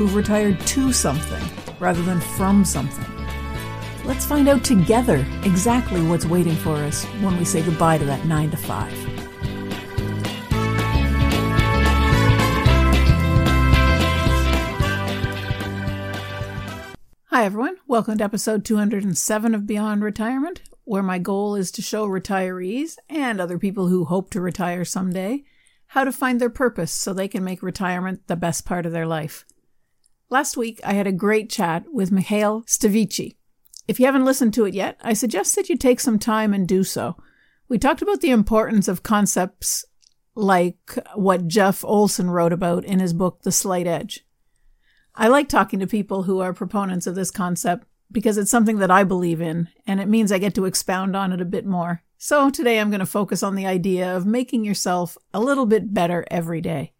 who've retired to something rather than from something. Let's find out together exactly what's waiting for us when we say goodbye to that 9 to 5. Hi, everyone. Welcome to episode 207 of Beyond Retirement, where my goal is to show retirees and other people who hope to retire someday how to find their purpose so they can make retirement the best part of their life. Last week, I had a great chat with Michal Stavici. If you haven't listened to it yet, I suggest that you take some time and do so. We talked about the importance of concepts like what Jeff Olson wrote about in his book, The Slight Edge. I like talking to people who are proponents of this concept because it's something that I believe in, and it means I get to expound on it a bit more. So today I'm going to focus on the idea of making yourself a little bit better every day.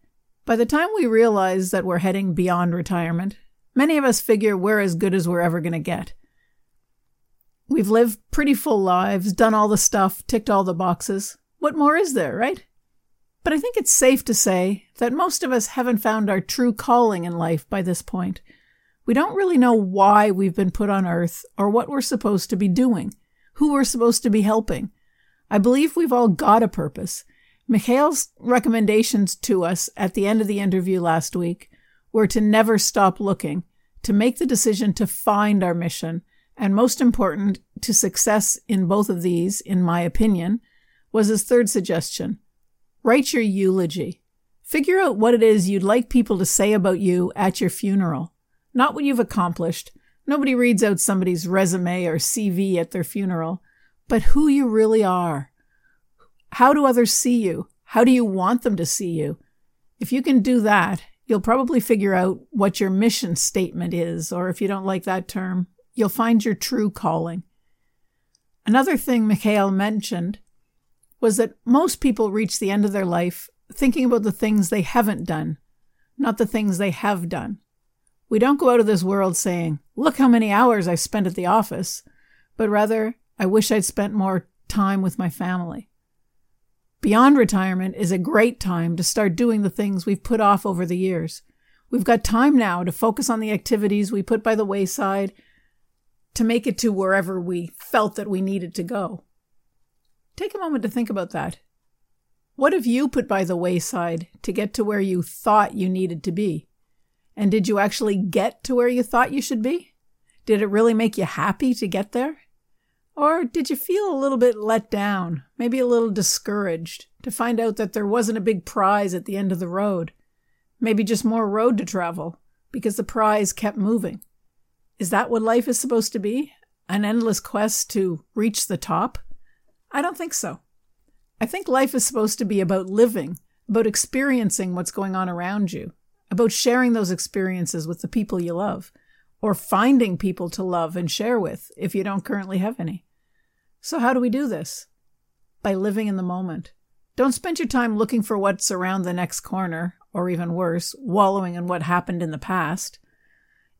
By the time we realize that we're heading beyond retirement, many of us figure we're as good as we're ever going to get. We've lived pretty full lives, done all the stuff, ticked all the boxes. What more is there, right? But I think it's safe to say that most of us haven't found our true calling in life by this point. We don't really know why we've been put on earth or what we're supposed to be doing, who we're supposed to be helping. I believe we've all got a purpose. Michal's recommendations to us at the end of the interview last week were to never stop looking, to make the decision to find our mission, and most important, to success in both of these, in my opinion, was his third suggestion Write your eulogy. Figure out what it is you'd like people to say about you at your funeral, not what you've accomplished. Nobody reads out somebody's resume or CV at their funeral, but who you really are. How do others see you? How do you want them to see you? If you can do that, you'll probably figure out what your mission statement is, or if you don't like that term, you'll find your true calling. Another thing Michal mentioned was that most people reach the end of their life thinking about the things they haven't done, not the things they have done. We don't go out of this world saying, Look how many hours I spent at the office, but rather, I wish I'd spent more time with my family. Beyond retirement is a great time to start doing the things we've put off over the years. We've got time now to focus on the activities we put by the wayside to make it to wherever we felt that we needed to go. Take a moment to think about that. What have you put by the wayside to get to where you thought you needed to be? And did you actually get to where you thought you should be? Did it really make you happy to get there? Or did you feel a little bit let down, maybe a little discouraged, to find out that there wasn't a big prize at the end of the road? Maybe just more road to travel because the prize kept moving. Is that what life is supposed to be? An endless quest to reach the top? I don't think so. I think life is supposed to be about living, about experiencing what's going on around you, about sharing those experiences with the people you love, or finding people to love and share with if you don't currently have any. So, how do we do this? By living in the moment. Don't spend your time looking for what's around the next corner, or even worse, wallowing in what happened in the past.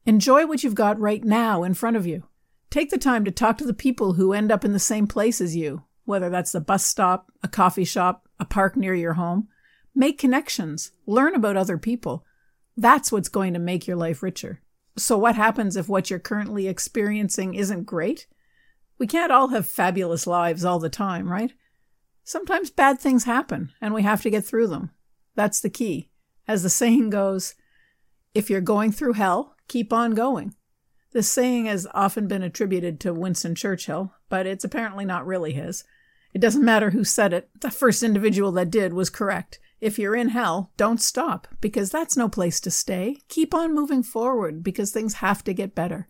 Enjoy what you've got right now in front of you. Take the time to talk to the people who end up in the same place as you, whether that's the bus stop, a coffee shop, a park near your home. Make connections, learn about other people. That's what's going to make your life richer. So, what happens if what you're currently experiencing isn't great? We can't all have fabulous lives all the time, right? Sometimes bad things happen and we have to get through them. That's the key. As the saying goes, if you're going through hell, keep on going. This saying has often been attributed to Winston Churchill, but it's apparently not really his. It doesn't matter who said it, the first individual that did was correct. If you're in hell, don't stop, because that's no place to stay. Keep on moving forward, because things have to get better.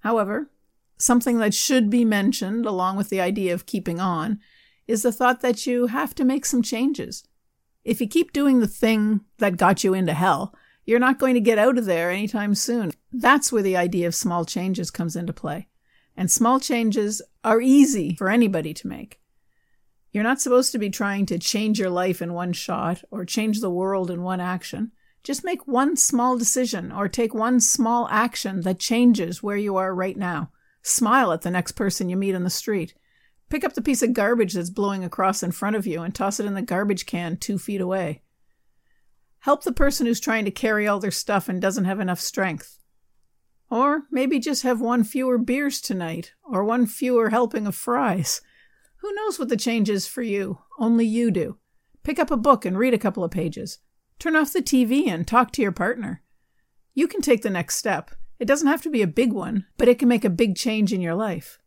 However, something that should be mentioned, along with the idea of keeping on, is the thought that you have to make some changes. If you keep doing the thing that got you into hell, You're not going to get out of there anytime soon. That's where the idea of small changes comes into play. And small changes are easy for anybody to make. You're not supposed to be trying to change your life in one shot or change the world in one action. Just make one small decision or take one small action that changes where you are right now. Smile at the next person you meet on the street. Pick up the piece of garbage that's blowing across in front of you and toss it in the garbage can two feet away. Help the person who's trying to carry all their stuff and doesn't have enough strength. Or maybe just have one fewer beers tonight, or one fewer helping of fries. Who knows what the change is for you? Only you do. Pick up a book and read a couple of pages. Turn off the TV and talk to your partner. You can take the next step. It doesn't have to be a big one, but it can make a big change in your life.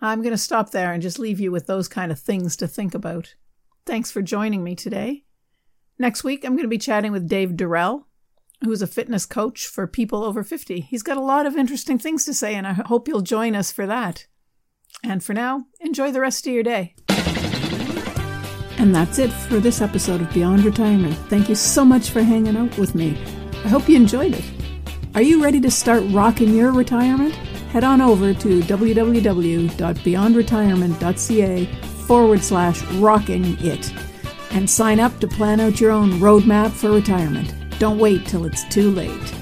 I'm going to stop there and just leave you with those kind of things to think about. Thanks for joining me today. Next week, I'm going to be chatting with Dave Durrell, who's a fitness coach for people over 50. He's got a lot of interesting things to say, and I hope you'll join us for that. And for now, enjoy the rest of your day. And that's it for this episode of Beyond Retirement. Thank you so much for hanging out with me. I hope you enjoyed it. Are you ready to start rocking your retirement? Head on over to www.beyondretirement.ca forward slash rocking it and sign up to plan out your own roadmap for retirement. Don't wait till it's too late.